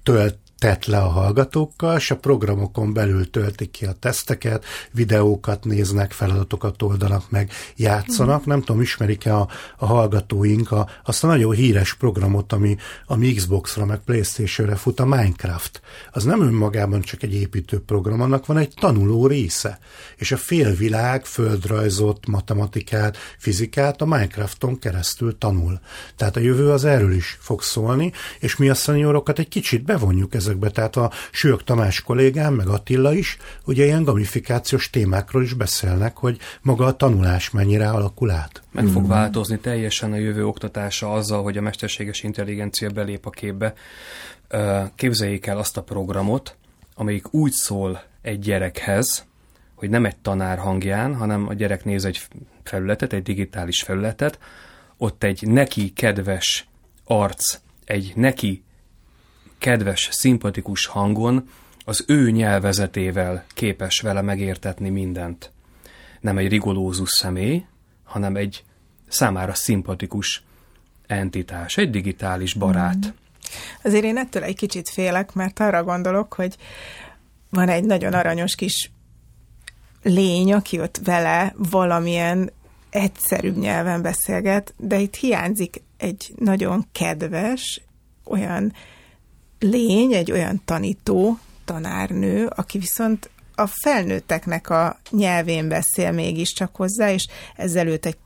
tölt tett le a hallgatókkal, és a programokon belül töltik ki a teszteket, videókat néznek, feladatokat oldanak meg, játszanak. Nem tudom, ismerik-e a, a hallgatóink a, azt a nagyon híres programot, ami, ami Xbox-ra, meg Playstation-re fut, a Minecraft. Az nem önmagában csak egy építő program, annak van egy tanuló része. És a félvilág földrajzot, matematikát, fizikát a Minecrafton keresztül tanul. Tehát a jövő az erről is fog szólni, és mi a szeniorokat egy kicsit bevonjuk ezekbe. Tehát a Sők Tamás kollégám, meg Attila is, ugye ilyen gamifikációs témákról is beszélnek, hogy maga a tanulás mennyire alakul át. Meg fog változni teljesen a jövő oktatása azzal, hogy a mesterséges intelligencia belép a képbe. Képzeljék el azt a programot, amelyik úgy szól egy gyerekhez, hogy nem egy tanár hangján, hanem a gyerek néz egy felületet, egy digitális felületet, ott egy neki kedves arc, egy neki kedves, szimpatikus hangon az ő nyelvezetével képes vele megértetni mindent. Nem egy rigolózus személy, hanem egy számára szimpatikus entitás, egy digitális barát. Azért én ettől egy kicsit félek, mert arra gondolok, hogy van egy nagyon aranyos kis lény, aki ott vele valamilyen egyszerűbb nyelven beszélget, de itt hiányzik egy nagyon kedves, olyan lény, egy olyan tanító, tanárnő, aki viszont a felnőtteknek a nyelvén beszél mégiscsak hozzá, és ezzel őt egy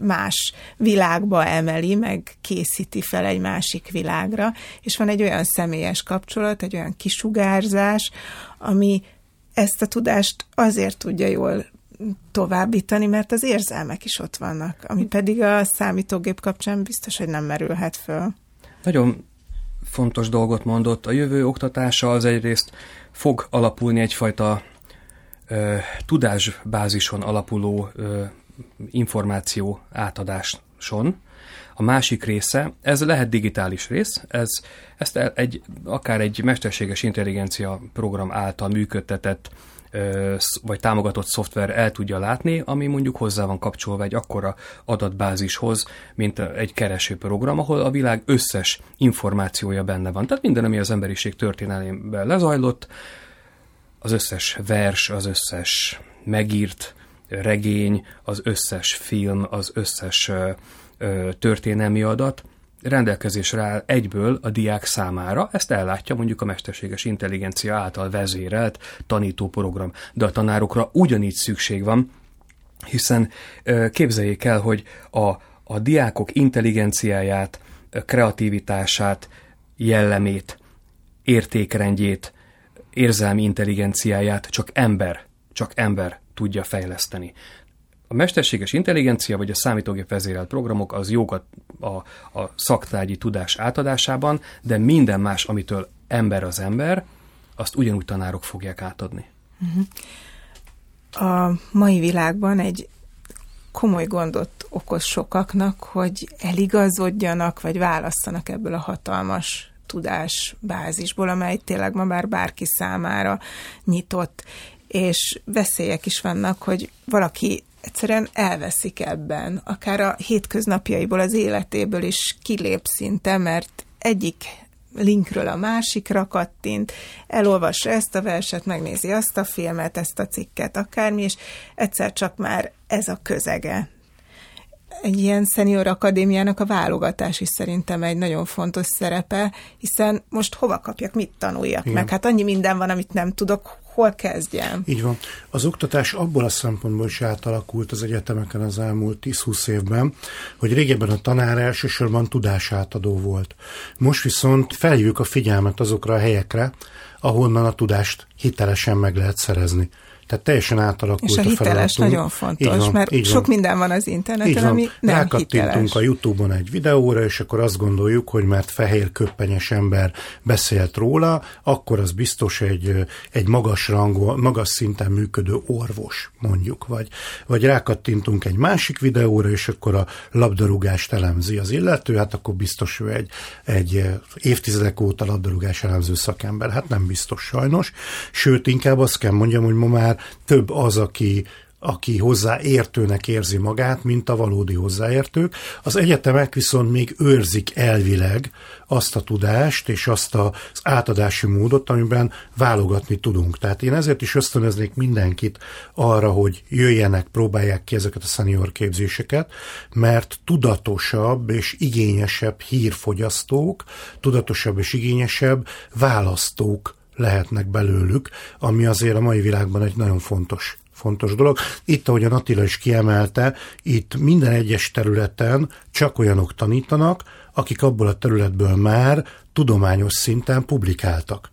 más világba emeli, meg készíti fel egy másik világra, és van egy olyan személyes kapcsolat, egy olyan kisugárzás, ami ezt a tudást azért tudja jól továbbítani, mert az érzelmek is ott vannak, ami pedig a számítógép kapcsán biztos, hogy nem merülhet föl. Nagyon fontos dolgot mondott. A jövő oktatása az egyrészt fog alapulni egyfajta ö, tudásbázison alapuló ö, információ átadáson. A másik része, ez lehet digitális rész, ez, ezt egy, akár egy mesterséges intelligencia program által működtetett vagy támogatott szoftver el tudja látni, ami mondjuk hozzá van kapcsolva egy akkora adatbázishoz, mint egy keresőprogram, ahol a világ összes információja benne van. Tehát minden, ami az emberiség történelmében lezajlott, az összes vers, az összes megírt regény, az összes film, az összes történelmi adat rendelkezésre áll egyből a diák számára, ezt ellátja mondjuk a mesterséges intelligencia által vezérelt tanítóprogram. De a tanárokra ugyanígy szükség van, hiszen képzeljék el, hogy a, a diákok intelligenciáját, kreativitását, jellemét, értékrendjét, érzelmi intelligenciáját csak ember, csak ember tudja fejleszteni. A mesterséges intelligencia vagy a számítógép vezérelt programok az jók a, a, a szaktárgyi tudás átadásában, de minden más, amitől ember az ember, azt ugyanúgy tanárok fogják átadni. a mai világban egy komoly gondot okoz sokaknak, hogy eligazodjanak, vagy válasszanak ebből a hatalmas tudásbázisból, amely tényleg ma már bárki számára nyitott, és veszélyek is vannak, hogy valaki egyszerűen elveszik ebben, akár a hétköznapjaiból, az életéből is kilép szinte, mert egyik linkről a másikra kattint, elolvassa ezt a verset, megnézi azt a filmet, ezt a cikket, akármi, és egyszer csak már ez a közege. Egy ilyen szenior akadémiának a válogatás is szerintem egy nagyon fontos szerepe, hiszen most hova kapjak, mit tanuljak Igen. meg? Hát annyi minden van, amit nem tudok, hol kezdjem? Így van. Az oktatás abból a szempontból is átalakult az egyetemeken az elmúlt 10-20 évben, hogy régebben a tanár elsősorban tudásátadó volt. Most viszont feljük a figyelmet azokra a helyekre, ahonnan a tudást hitelesen meg lehet szerezni. Tehát teljesen átalakult És a, hiteles a nagyon fontos, így van, mert így sok van. minden van az interneten, így van. ami nem Rákattintunk a Youtube-on egy videóra, és akkor azt gondoljuk, hogy mert fehér köppenyes ember beszélt róla, akkor az biztos egy, egy magas rangú, magas szinten működő orvos, mondjuk. Vagy, vagy rákattintunk egy másik videóra, és akkor a labdarúgást elemzi az illető, hát akkor biztos ő egy, egy évtizedek óta labdarúgás elemző szakember. Hát nem biztos sajnos. Sőt, inkább azt kell mondjam, hogy ma már több az, aki aki hozzáértőnek érzi magát, mint a valódi hozzáértők. Az egyetemek viszont még őrzik elvileg azt a tudást és azt az átadási módot, amiben válogatni tudunk. Tehát én ezért is ösztönöznék mindenkit arra, hogy jöjjenek, próbálják ki ezeket a senior képzéseket, mert tudatosabb és igényesebb hírfogyasztók, tudatosabb és igényesebb választók lehetnek belőlük, ami azért a mai világban egy nagyon fontos fontos dolog. Itt, ahogy a Attila is kiemelte, itt minden egyes területen csak olyanok tanítanak, akik abból a területből már tudományos szinten publikáltak.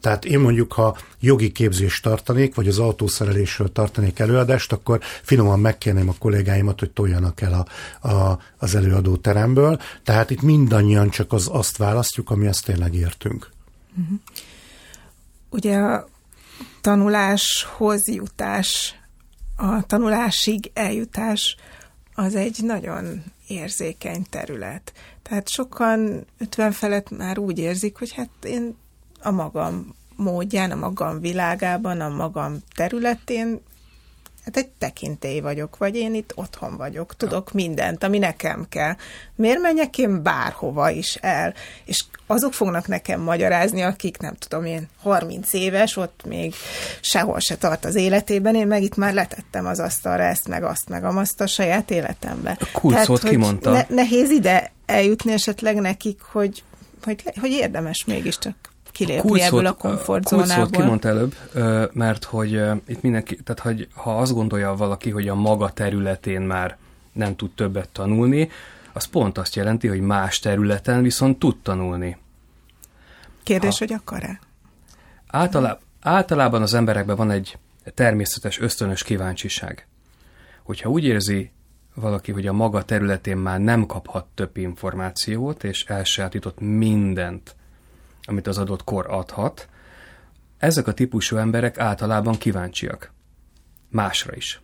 Tehát én mondjuk, ha jogi képzést tartanék, vagy az autószerelésről tartanék előadást, akkor finoman megkérném a kollégáimat, hogy toljanak el a, a, az előadó teremből. Tehát itt mindannyian csak az, azt választjuk, ami azt tényleg értünk. Uh-huh. Ugye a tanuláshoz jutás, a tanulásig eljutás az egy nagyon érzékeny terület. Tehát sokan 50 felett már úgy érzik, hogy hát én a magam módján, a magam világában, a magam területén hát egy tekintély vagyok, vagy én itt otthon vagyok, tudok mindent, ami nekem kell. Miért menjek én bárhova is el? És azok fognak nekem magyarázni, akik nem tudom én 30 éves, ott még sehol se tart az életében, én meg itt már letettem az asztalra ezt, meg azt, meg azt a saját életembe. A kulcsot kimondta. Ne, nehéz ide eljutni esetleg nekik, hogy, hogy, hogy érdemes mégiscsak kilépni a ebből a komfortzónából. Kulcsot kimond előbb, mert hogy itt mindenki, tehát hogy ha azt gondolja valaki, hogy a maga területén már nem tud többet tanulni, az pont azt jelenti, hogy más területen viszont tud tanulni. Kérdés, ha, hogy akar-e? Általában, általában az emberekben van egy természetes, ösztönös kíváncsiság. Hogyha úgy érzi valaki, hogy a maga területén már nem kaphat több információt, és elsajátított mindent, amit az adott kor adhat, ezek a típusú emberek általában kíváncsiak. Másra is.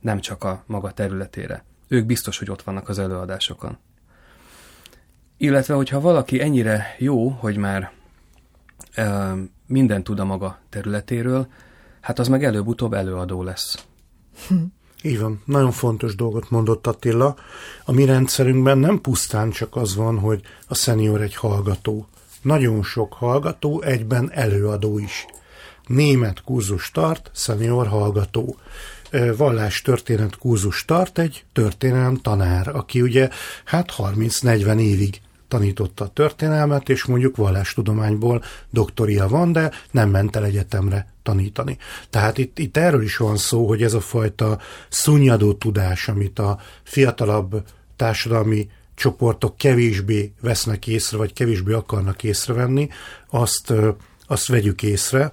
Nem csak a maga területére. Ők biztos, hogy ott vannak az előadásokon. Illetve, hogyha valaki ennyire jó, hogy már e, minden tud a maga területéről, hát az meg előbb-utóbb előadó lesz. Így van, nagyon fontos dolgot mondott Attila. A mi rendszerünkben nem pusztán csak az van, hogy a szenior egy hallgató, nagyon sok hallgató, egyben előadó is. Német kurzus tart, szenior hallgató. Vallás történet kurzus tart egy történelem tanár, aki ugye hát 30-40 évig tanította a történelmet, és mondjuk vallástudományból doktoria van, de nem ment el egyetemre tanítani. Tehát itt, itt erről is van szó, hogy ez a fajta szunnyadó tudás, amit a fiatalabb társadalmi csoportok kevésbé vesznek észre, vagy kevésbé akarnak észrevenni, azt, azt vegyük észre.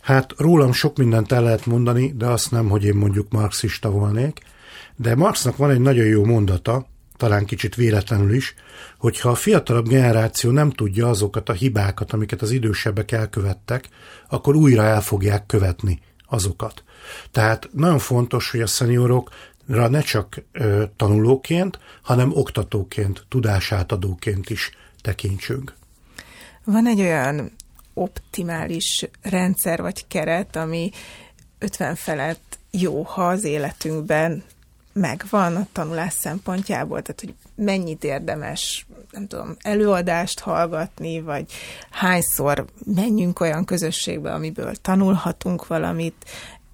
Hát rólam sok mindent el lehet mondani, de azt nem, hogy én mondjuk marxista volnék. De Marxnak van egy nagyon jó mondata, talán kicsit véletlenül is, hogyha a fiatalabb generáció nem tudja azokat a hibákat, amiket az idősebbek elkövettek, akkor újra el fogják követni azokat. Tehát nagyon fontos, hogy a szeniorok ne csak ö, tanulóként, hanem oktatóként, tudásátadóként is tekintsünk. Van egy olyan optimális rendszer vagy keret, ami 50 felett jó, ha az életünkben megvan a tanulás szempontjából, tehát hogy mennyit érdemes, nem tudom, előadást hallgatni, vagy hányszor menjünk olyan közösségbe, amiből tanulhatunk valamit,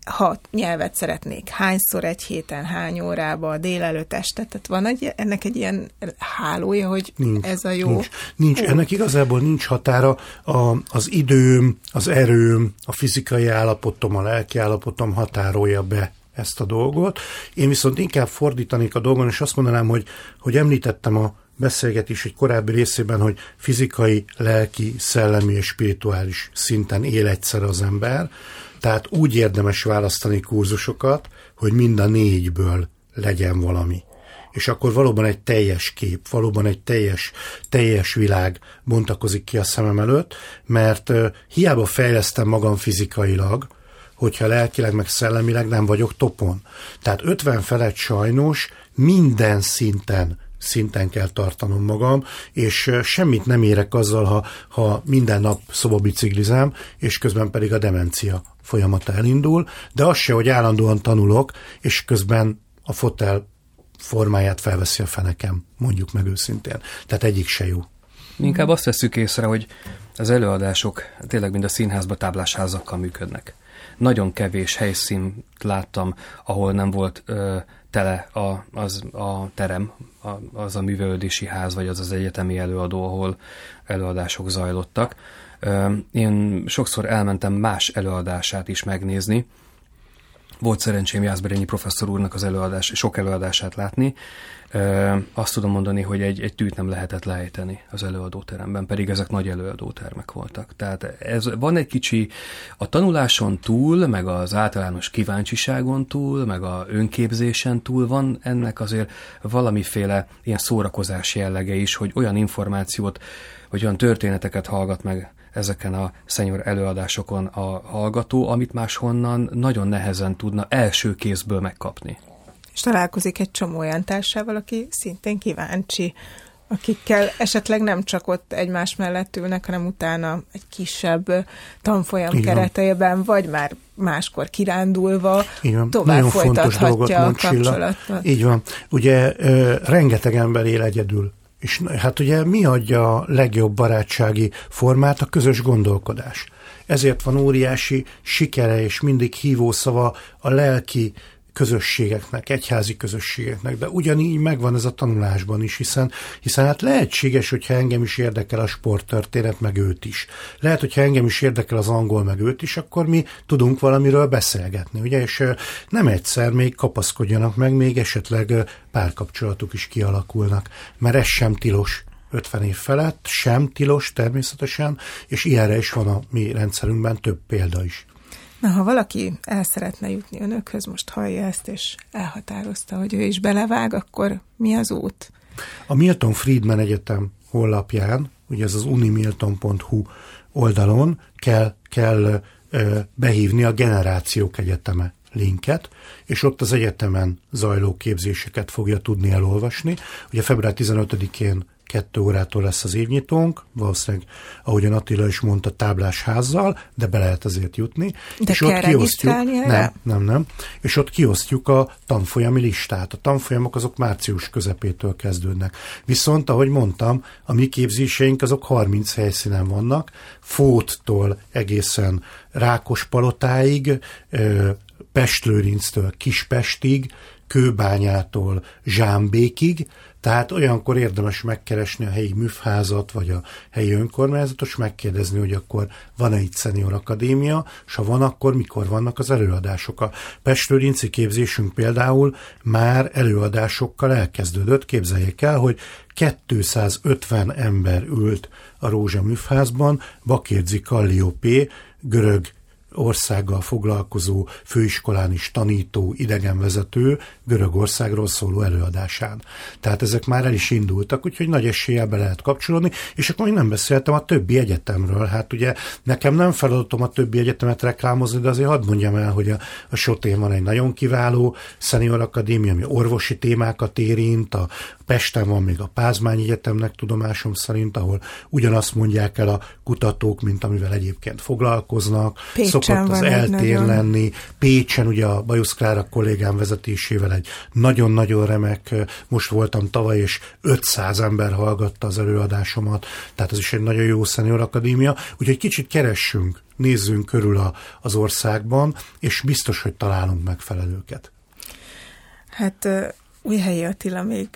ha nyelvet szeretnék, hányszor egy héten, hány órába, délelőtt este, tehát van egy, ennek egy ilyen hálója, hogy Nincs, ez a jó. Nincs, nincs. Ó. ennek igazából nincs határa. A, az időm, az erőm, a fizikai állapotom, a lelki állapotom határolja be ezt a dolgot. Én viszont inkább fordítanék a dolgon, és azt mondanám, hogy, hogy említettem a beszélgetés egy korábbi részében, hogy fizikai, lelki, szellemi és spirituális szinten él egyszer az ember, tehát úgy érdemes választani kurzusokat, hogy mind a négyből legyen valami. És akkor valóban egy teljes kép, valóban egy teljes, teljes világ bontakozik ki a szemem előtt, mert hiába fejlesztem magam fizikailag, hogyha lelkileg meg szellemileg nem vagyok topon. Tehát 50 felett sajnos minden szinten szinten kell tartanom magam, és semmit nem érek azzal, ha, ha minden nap szobabiciklizem, és közben pedig a demencia folyamata elindul, de az se, hogy állandóan tanulok, és közben a fotel formáját felveszi a fenekem, mondjuk meg őszintén. Tehát egyik se jó. Inkább azt veszük észre, hogy az előadások tényleg mind a színházba táblásházakkal működnek. Nagyon kevés helyszínt láttam, ahol nem volt ö, tele a, az a terem, a, az a művelődési ház, vagy az az egyetemi előadó, ahol előadások zajlottak. Én sokszor elmentem más előadását is megnézni, volt szerencsém Jászberényi professzor úrnak az előadás, sok előadását látni. Azt tudom mondani, hogy egy, egy tűt nem lehetett lejteni az előadóteremben, pedig ezek nagy előadótermek voltak. Tehát ez van egy kicsi a tanuláson túl, meg az általános kíváncsiságon túl, meg a önképzésen túl van ennek azért valamiféle ilyen szórakozás jellege is, hogy olyan információt, vagy olyan történeteket hallgat meg ezeken a szenyor előadásokon a hallgató, amit máshonnan nagyon nehezen tudna első kézből megkapni. És találkozik egy csomó olyan társával, aki szintén kíváncsi, akikkel esetleg nem csak ott egymás mellett ülnek, hanem utána egy kisebb tanfolyam Igen. keretében, vagy már máskor kirándulva Igen. tovább Nagyon fontos dolgot folytathatja a mond Csilla. kapcsolatot. Így van. Ugye ö, rengeteg ember él egyedül. És hát ugye mi adja a legjobb barátsági formát? A közös gondolkodás. Ezért van óriási sikere és mindig hívószava a lelki közösségeknek, egyházi közösségeknek, de ugyanígy megvan ez a tanulásban is, hiszen, hiszen hát lehetséges, hogyha engem is érdekel a sporttörténet, meg őt is. Lehet, hogyha engem is érdekel az angol, meg őt is, akkor mi tudunk valamiről beszélgetni, ugye, és nem egyszer még kapaszkodjanak meg, még esetleg párkapcsolatuk is kialakulnak, mert ez sem tilos 50 év felett, sem tilos természetesen, és ilyenre is van a mi rendszerünkben több példa is. Na, ha valaki el szeretne jutni önökhöz, most hallja ezt, és elhatározta, hogy ő is belevág, akkor mi az út? A Milton Friedman Egyetem honlapján, ugye ez az unimilton.hu oldalon kell, kell ö, behívni a Generációk Egyeteme linket, és ott az egyetemen zajló képzéseket fogja tudni elolvasni. Ugye február 15-én kettő órától lesz az évnyitónk, valószínűleg, ahogyan Attila is mondta, táblás házzal, de be lehet azért jutni. De és kell ott kiosztjuk, nem, nem, nem. És ott kiosztjuk a tanfolyami listát. A tanfolyamok azok március közepétől kezdődnek. Viszont, ahogy mondtam, a mi képzéseink azok 30 helyszínen vannak, Fóttól egészen Rákospalotáig, Pestlőrinctől Kispestig, Kőbányától Zsámbékig, tehát olyankor érdemes megkeresni a helyi műfházat, vagy a helyi önkormányzatot, és megkérdezni, hogy akkor van-e itt szenior akadémia, és ha van, akkor mikor vannak az előadások. A Pestlőrinci képzésünk például már előadásokkal elkezdődött. Képzeljék el, hogy 250 ember ült a Rózsa műfházban, Bakérzi Kalliopé, görög országgal foglalkozó főiskolán is tanító, idegenvezető Görögországról szóló előadásán. Tehát ezek már el is indultak, úgyhogy nagy eséllyel be lehet kapcsolódni, és akkor még nem beszéltem a többi egyetemről. Hát ugye nekem nem feladatom a többi egyetemet reklámozni, de azért hadd mondjam el, hogy a, a Sotén van egy nagyon kiváló szenior akadémia, ami orvosi témákat érint, a Pesten van még a Pázmány Egyetemnek tudomásom szerint, ahol ugyanazt mondják el a kutatók, mint amivel egyébként foglalkoznak. Péter szokott az eltén lenni. Pécsen ugye a Bajusz Klára kollégám vezetésével egy nagyon-nagyon remek, most voltam tavaly, és 500 ember hallgatta az előadásomat, tehát ez is egy nagyon jó Senior Akadémia, úgyhogy kicsit keressünk, nézzünk körül a, az országban, és biztos, hogy találunk megfelelőket. Hát Újhelyi Attila még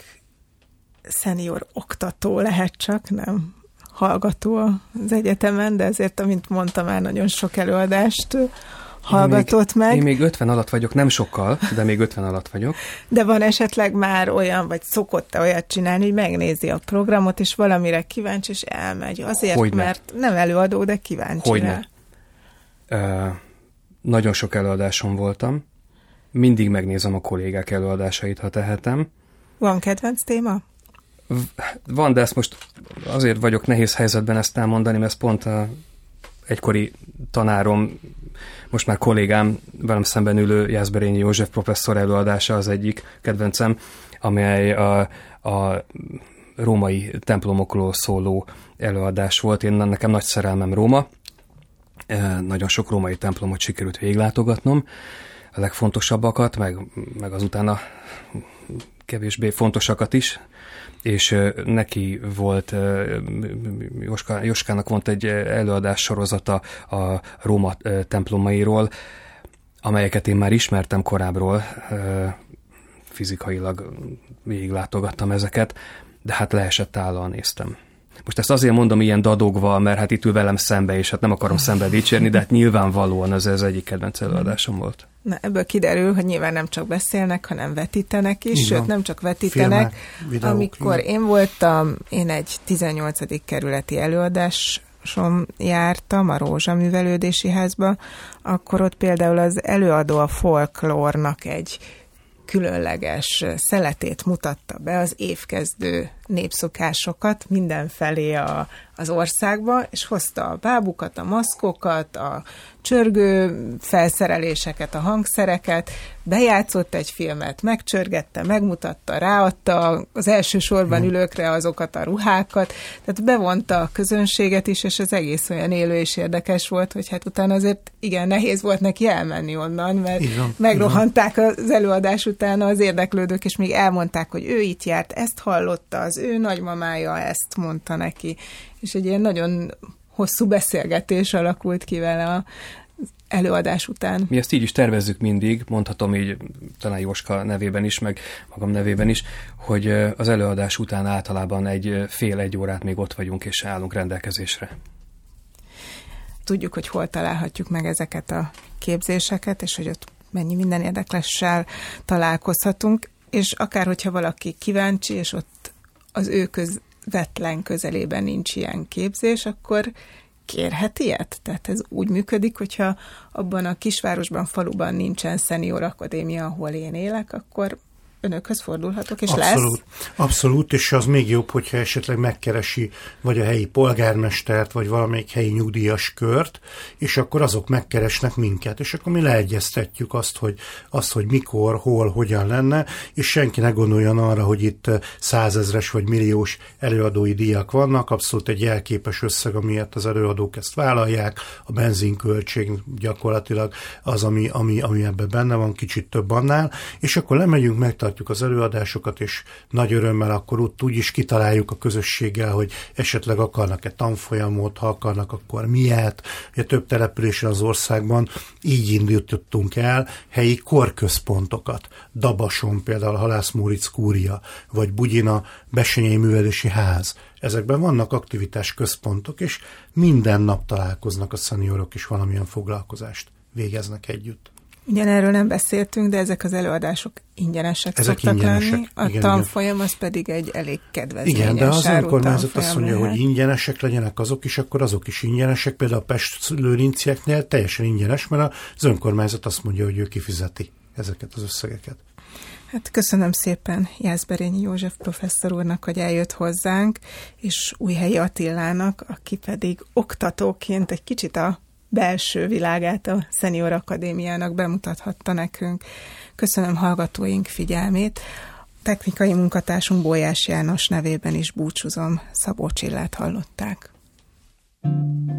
szenior oktató lehet csak, nem hallgató az egyetemen, de ezért, amint mondtam, már nagyon sok előadást hallgatott én még, meg. Én még 50 alatt vagyok, nem sokkal, de még 50 alatt vagyok. De van esetleg már olyan, vagy szokott-e olyat csinálni, hogy megnézi a programot, és valamire kíváncsi, és elmegy. Azért, Hogyne. mert nem előadó, de kíváncsi Hogyne. rá. Ö, nagyon sok előadáson voltam. Mindig megnézem a kollégák előadásait, ha tehetem. Van kedvenc téma? Van, de ezt most azért vagyok nehéz helyzetben ezt elmondani, mert ez pont a egykori tanárom, most már kollégám, velem szemben ülő Jászberényi József professzor előadása az egyik kedvencem, amely a, a római templomokról szóló előadás volt. Én nekem nagy szerelmem Róma, Eh, nagyon sok római templomot sikerült véglátogatnom, a legfontosabbakat, meg, meg azután a kevésbé fontosakat is, és neki volt, Joska, Joskának volt egy előadás sorozata a Róma templomairól, amelyeket én már ismertem korábbról, fizikailag végiglátogattam ezeket, de hát leesett állal néztem. Most ezt azért mondom ilyen dadogva, mert hát itt ül velem szembe, és hát nem akarom szembe dicsérni, de hát nyilvánvalóan ez az egyik kedvenc előadásom volt. Na, ebből kiderül, hogy nyilván nem csak beszélnek, hanem vetítenek is, Így van. sőt nem csak vetítenek. Filmek, videók, Amikor igen. én voltam, én egy 18. kerületi előadáson jártam a Rózsa Művelődési Házba, akkor ott például az előadó a folklórnak egy különleges szeletét mutatta be az évkezdő népszokásokat mindenfelé a, az országba, és hozta a bábukat, a maszkokat, a csörgő felszereléseket, a hangszereket, bejátszott egy filmet, megcsörgette, megmutatta, ráadta az első sorban ülőkre azokat a ruhákat, tehát bevonta a közönséget is, és az egész olyan élő és érdekes volt, hogy hát utána azért igen, nehéz volt neki elmenni onnan, mert van, megrohanták az előadás után az érdeklődők, és még elmondták, hogy ő itt járt, ezt hallotta, az ő nagymamája ezt mondta neki, és egy ilyen nagyon hosszú beszélgetés alakult ki vele a előadás után. Mi ezt így is tervezzük mindig, mondhatom így talán Jóska nevében is, meg magam nevében is, hogy az előadás után általában egy fél-egy órát még ott vagyunk és állunk rendelkezésre. Tudjuk, hogy hol találhatjuk meg ezeket a képzéseket, és hogy ott mennyi minden érdeklessel találkozhatunk, és akár hogyha valaki kíváncsi, és ott az ő közvetlen közelében nincs ilyen képzés, akkor kérhet ilyet? Tehát ez úgy működik, hogyha abban a kisvárosban, faluban nincsen szenior akadémia, ahol én élek, akkor önökhöz fordulhatok, és Abszolút, lesz. abszolút, és az még jobb, hogyha esetleg megkeresi vagy a helyi polgármestert, vagy valamelyik helyi nyugdíjas kört, és akkor azok megkeresnek minket, és akkor mi leegyeztetjük azt, hogy, azt, hogy mikor, hol, hogyan lenne, és senki ne gondoljon arra, hogy itt százezres vagy milliós előadói díjak vannak, abszolút egy jelképes összeg, amiért az előadók ezt vállalják, a benzinköltség gyakorlatilag az, ami, ami, ami ebben benne van, kicsit több annál, és akkor lemegyünk, megtartjuk az előadásokat, és nagy örömmel akkor ott úgy is kitaláljuk a közösséggel, hogy esetleg akarnak-e tanfolyamot, ha akarnak, akkor miért. Ugye több településen az országban így indítottunk el helyi korközpontokat. Dabason például Halász Móric Kúria, vagy Bugyina Besenyei Művelési Ház. Ezekben vannak aktivitás központok, és minden nap találkoznak a szeniorok, és valamilyen foglalkozást végeznek együtt. Ugyanerről nem beszéltünk, de ezek az előadások ingyenesek Ezek szoktak ingyenesek, lenni. A igen, tanfolyam az pedig egy elég kedvezményes Igen, de az önkormányzat azt mondja, lehet. hogy ingyenesek legyenek azok is, akkor azok is ingyenesek. Például a Pest lőrincieknél teljesen ingyenes, mert az önkormányzat azt mondja, hogy ő kifizeti ezeket az összegeket. Hát köszönöm szépen Jászberényi József professzor úrnak, hogy eljött hozzánk, és Újhelyi Attilának, aki pedig oktatóként egy kicsit a belső világát a Senior Akadémiának bemutathatta nekünk. Köszönöm hallgatóink figyelmét. Technikai munkatársunk Bolyás János nevében is búcsúzom. Szabó Csillát hallották. thank you